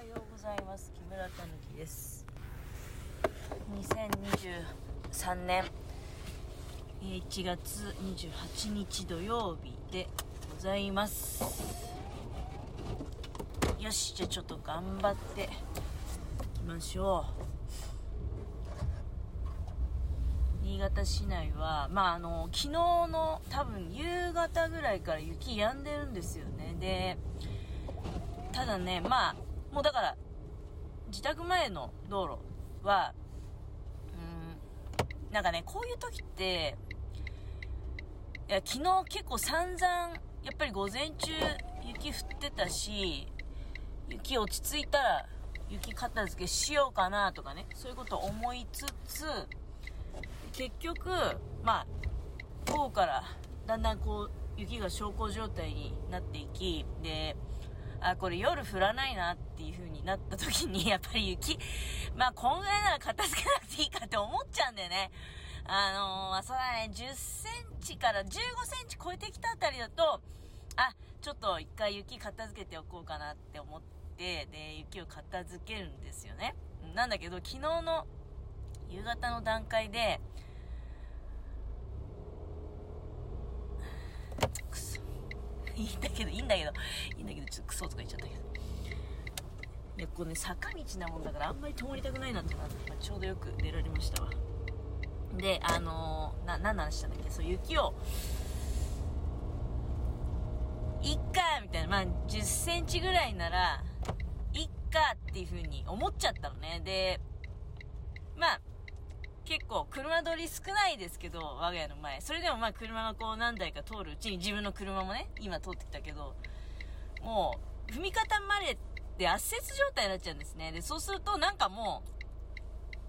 はようございます。木村たぬきです。2023年1月28日土曜日でございます。よしじゃあちょっと頑張っていきましょう。新潟市内はまああの昨日の多分夕方ぐらいから雪止んでるんですよね。でただねまあもうだから自宅前の道路はうんなんかねこういう時っていや昨日結構散々やっぱり午前中雪降ってたし雪落ち着いたら雪片付けしようかなとかねそういうことを思いつつ結局まあ午後からだんだんこう雪が小康状態になっていきであこれ夜降らないなっていう風になった時に やっぱり雪。まあこんぐらいなら片付けなくていいかって思っちゃうんだよね。あのー、そうだね。10センチから15センチ超えてきたあたりだとあちょっと一回雪片付けておこうかなって思ってで雪を片付けるんですよね。なんだけど昨日の夕方の段階でくそ。いいんだけどいいんだけどいいんだけどちょっとクソとか言っちゃったけど。いやここね坂道なもんだからあんまり通りたくないなってなって、まあ、ちょうどよく出られましたわ。であのー、な何の話したんだっけ？そう雪をいっかみたいなまあ1 0センチぐらいならいっかっていう風に思っちゃったのね。でまあ結構車通り少ないですけど我が家の前。それでもまあ車がこう何台か通るうちに自分の車もね今通ってきたけどもう踏み固まれて圧雪状態になっちゃうんですね。でそうするとなんかもう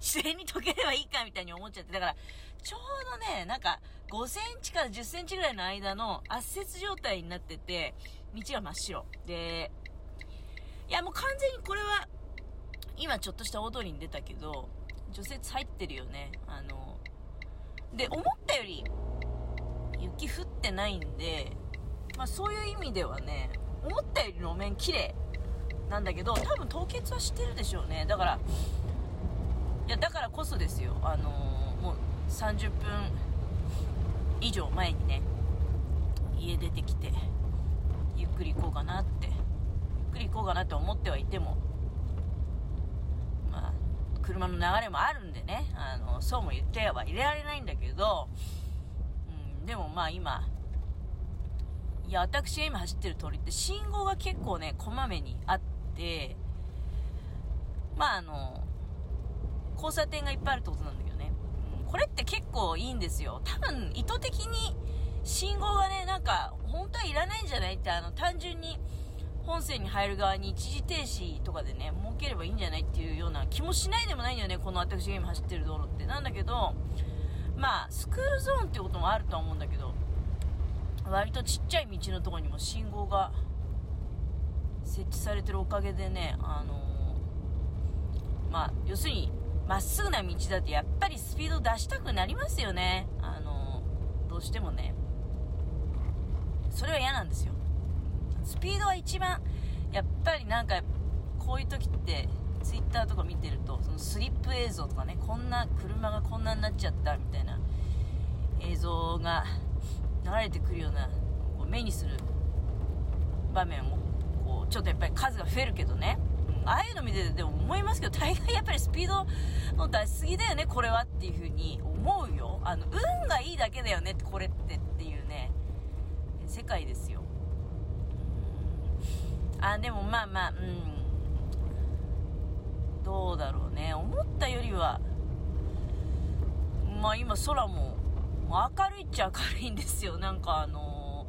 自然に溶ければいいかみたいに思っちゃって。だからちょうどねなんか5センチから10センチぐらいの間の圧雪状態になってて道が真っ白。でいやもう完全にこれは今ちょっとした大通りに出たけど除雪入ってるよね。あので思ったより雪降ってないんで、まあ、そういう意味ではね思ったより路面綺麗なんだけど多分凍結はしてるでしょうね。だからいやだからこそですよ。あのもう30分以上前にね家出てきてゆっくり行こうかなってゆっくり行こうかなって思ってはいても車の流れもあるんでねあのそうも言っては入れられないんだけど、うん、でもまあ今いや私が今走ってる通りって信号が結構ねこまめにあってまああの交差点がいっぱいあるってことなんだけどね、うん、これって結構いいんですよ。多分意図的に信号がねなんか本当はいらないんじゃないってあの単純に本線に入る側に一時停止とかでね設ければいいんじゃないっていうような気もしないでもないんだよねこの私が今走ってる道路って。なんだけどまあスクールゾーンってこともあるとは思うんだけど割とちっちゃい道のとこにも信号が設置されてるおかげでねあのー、まあ要するにまっすぐな道だとやっぱりスピード出したくなりますよね。あのどうしてもね。それは嫌なんですよ。スピードは一番やっぱりなんかこういう時ってツイッターとか見てるとそのスリップ映像とかねこんな車がこんなになっちゃったみたいな映像が流れてくるようなこう目にする場面もこうちょっとやっぱり数が増えるけどね。ああいうの見ててでも思いますけど大概やっぱりスピードの出しすぎだよねこれはっていう風に思うよ。あの運がいいだけだよねこれってっていうね世界ですよ。あでもまあまあうん。どうだろうね。思ったよりはまあ今空も明るいっちゃ明るいんですよ。なんかあの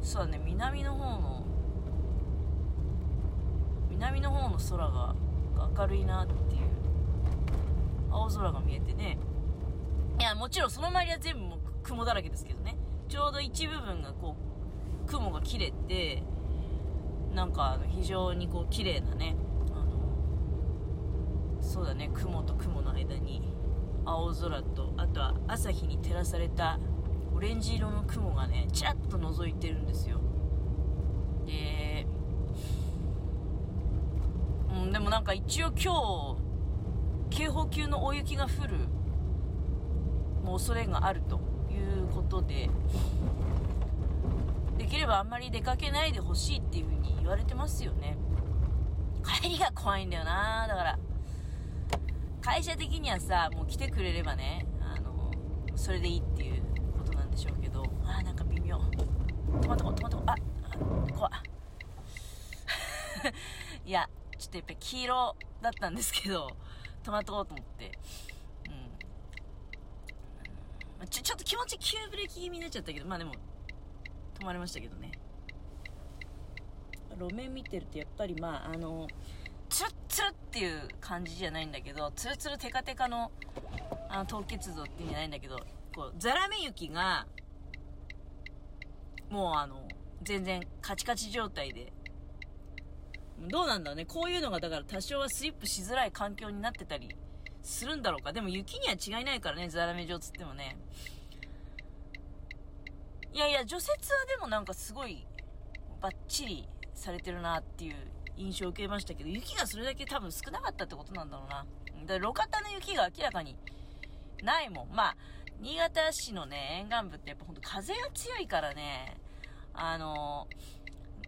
うんそうだね。南の方の南の方の空が明るいなっていう。青空が見えてね。いやもちろんその周りは全部もう雲だらけですけどね。ちょうど一部分がこう雲が切れてなんかあの非常にこう綺麗なねあのそうだね雲と雲の間に青空とあとは朝日に照らされたオレンジ色の雲がねちらっと覗いてるんですよ。でうんでもなんか一応今日警報級の大雪が降るもう恐れがあるということでできればあんまり出かけないでほしいっていう風に言われてますよね。帰りが怖いんだよなだから。会社的にはさもう来てくれればねあのそれでいいっていうことなんでしょうけど。あーなんか微妙。トマトトマトああ怖 いやちょっとやっぱり黄色だったんですけどトマトと思って。うん。ちょちょっと気持ち急ブレーキ気味になっちゃったけどまあでも止まりましたけどね。路面見てるとやっぱりまああのツルッツルっていう感じじゃないんだけどツルツルテカテカのあの凍結像っていうんじゃないんだけどこうザラメ雪がもうあの全然カチカチ状態で。どうなんだろうね。こういうのがだから多少はスリップしづらい環境になってたりするんだろうか。でも雪には違いないからねザラメ状つってもねいやいや除雪はでもなんかすごいバッチリされてるなっていう印象を受けましたけど雪がそれだけ多分少なかったってことなんだろうな。で路肩の雪が明らかにないもん。まあ新潟市のね沿岸部ってやっぱほんと風が強いからねあの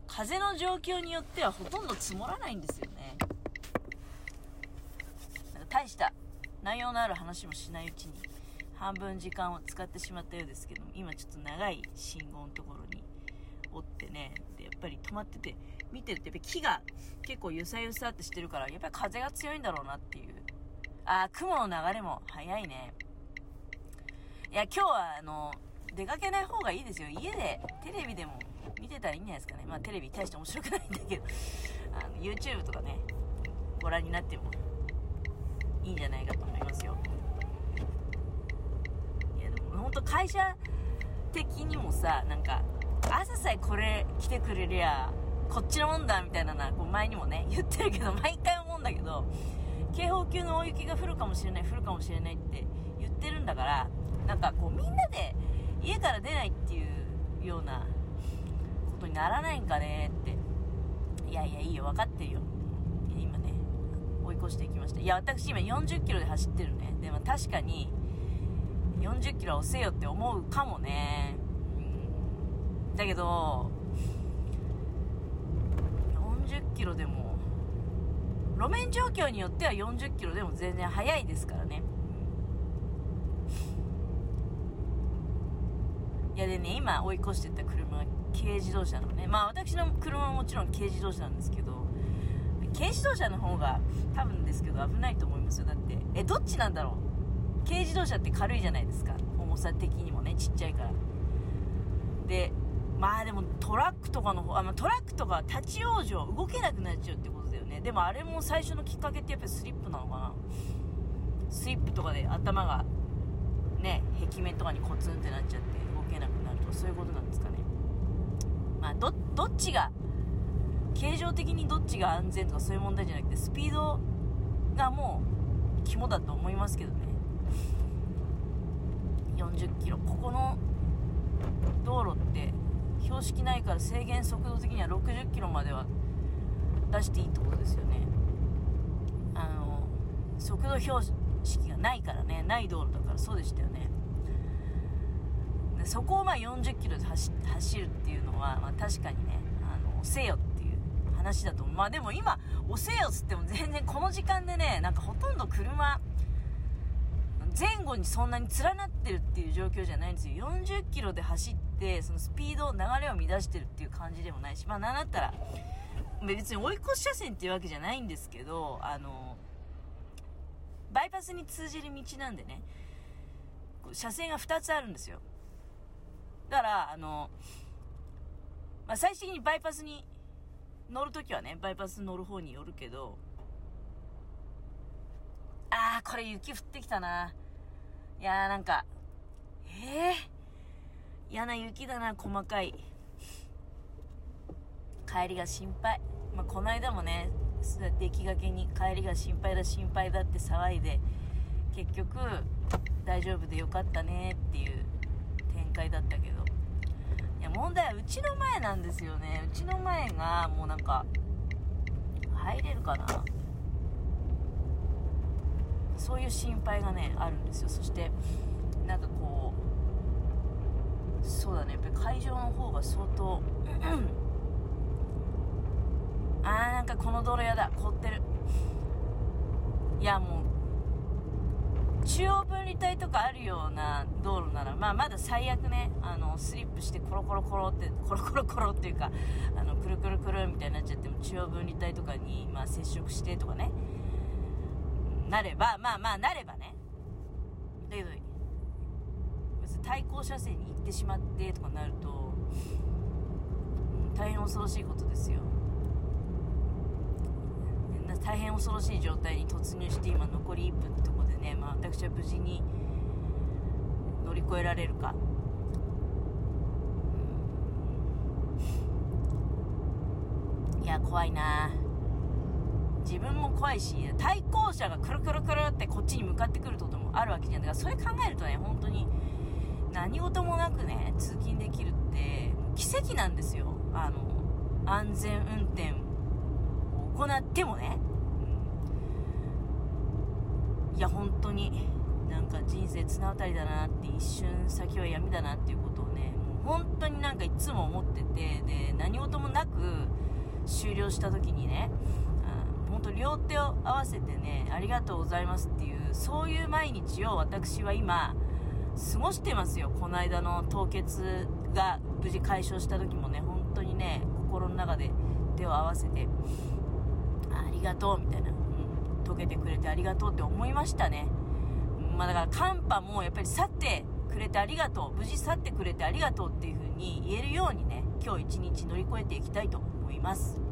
風の状況によってはほとんど積もらないんですよね。なんか大した内容のある話もしないうちに。半分時間を使ってしまったようですけども今ちょっと長い信号のところにおってねでやっぱり止まってて見てるとやっぱ木が結構ゆさゆさってしてるからやっぱり風が強いんだろうなっていう。あー雲の流れも速いね。いや今日はあの出かけない方がいいですよ。家でテレビでも見てたらいいんじゃないですかね。まあテレビ大して面白くないんだけど。あの YouTube とかねご覧になってもいいんじゃないかと思いますよ。本当会社的にもさなんか朝さえこれ来てくれりゃこっちのもんだみたいなのはこう前にもね 言ってるけど毎回思うんだけど警報級の大雪が降るかもしれない降るかもしれないって言ってるんだからなんかこうみんなで家から出ないっていうようなことにならないんかねって。いやいやいいよ分かってるよ。今ね追い越していきました。いや私今40キロで走ってるね。でも確かに40キロは遅えよって思うかもね、うん、だけど40キロでも路面状況によっては40キロでも全然速いですからね。いやでね今追い越してった車は軽自動車のね。まあ私の車はもちろん軽自動車なんですけど軽自動車の方が多分ですけど危ないと思いますよ。だってえどっちなんだろう？軽自動車って軽いじゃないですか。重さ的にもねちっちゃいから。でまあでもトラックとかの方あ、まあ、トラックとか立ち往生動けなくなっちゃうってことだよね。でもあれも最初のきっかけってやっぱりスリップなのかな。スリップとかで頭がね壁面とかにコツンってなっちゃって動けなくなるとそういうことなんですかね。まあどっちが形状的にどっちが安全とかそういう問題じゃなくてスピードがもう肝だと思いますけどね。40キロ。ここの道路って標識ないから制限速度的には60キロまでは出していいってことですよね。あの速度標識がないからね。ない道路だからそうでしたよね。そこをまあ40キロで走るっていうのは、まあ、確かにねあの遅えよっていう話だと思う。まあでも今遅えよっつっても全然この時間でねなんかほとんど車前後にそんなに連なってるっていう状況じゃないんですよ。40キロで走ってそのスピード流れを乱してるっていう感じでもないしまあなんだったら別に追い越し車線っていうわけじゃないんですけどあのバイパスに通じる道なんでね車線が2つあるんですよ。だからあの、まあ、最終的にバイパスに乗るときはねバイパス乗る方によるけどあーこれ雪降ってきたな。いやーなんかえー、嫌な雪だな細かい。帰りが心配。まあこの間もねそうやって行きがけに帰りが心配だ心配だって騒いで結局大丈夫でよかったねっていう展開だったけど。いや問題はうちの前なんですよね。うちの前がもうなんか入れるかな？そういう心配がねあるんですよ。そしてなんかこうそうだね。やっぱり会場の方が相当 あーなんかこの道路やだ。凍ってる。いやもう中央分離帯とかあるような道路なら、まあ、まだ最悪ね。あのスリップしてコロコロコロってコロコロコロっていうかあのくるくるくるみたいになっちゃっても中央分離帯とかに、まあ、接触してとかね。なればまあまあなればね。だけど別に対向車線に行ってしまってとかなると大変恐ろしいことですよ。大変恐ろしい状態に突入して今残り1分ってとこでね、まあ、私は無事に乗り越えられるか。いや怖いな。自分も怖いし対向車がくるくるくるってこっちに向かってくることもあるわけじゃん。だからそれ考えるとね本当に何事もなくね通勤できるって奇跡なんですよ。あの安全運転を行ってもね、うん。いや本当になんか人生綱渡りだなって一瞬先は闇だなっていうことをねもう本当になんかいつも思っててで何事もなく終了した時にね本当両手を合わせてねありがとうございますっていうそういう毎日を私は今過ごしてますよ。この間の凍結が無事解消した時もね本当にね心の中で手を合わせてありがとうみたいな、うん、溶けてくれてありがとうって思いましたね、まあ、だから寒波もやっぱり去ってくれてありがとう無事去ってくれてありがとうっていう風に言えるようにね今日一日乗り越えていきたいと思います。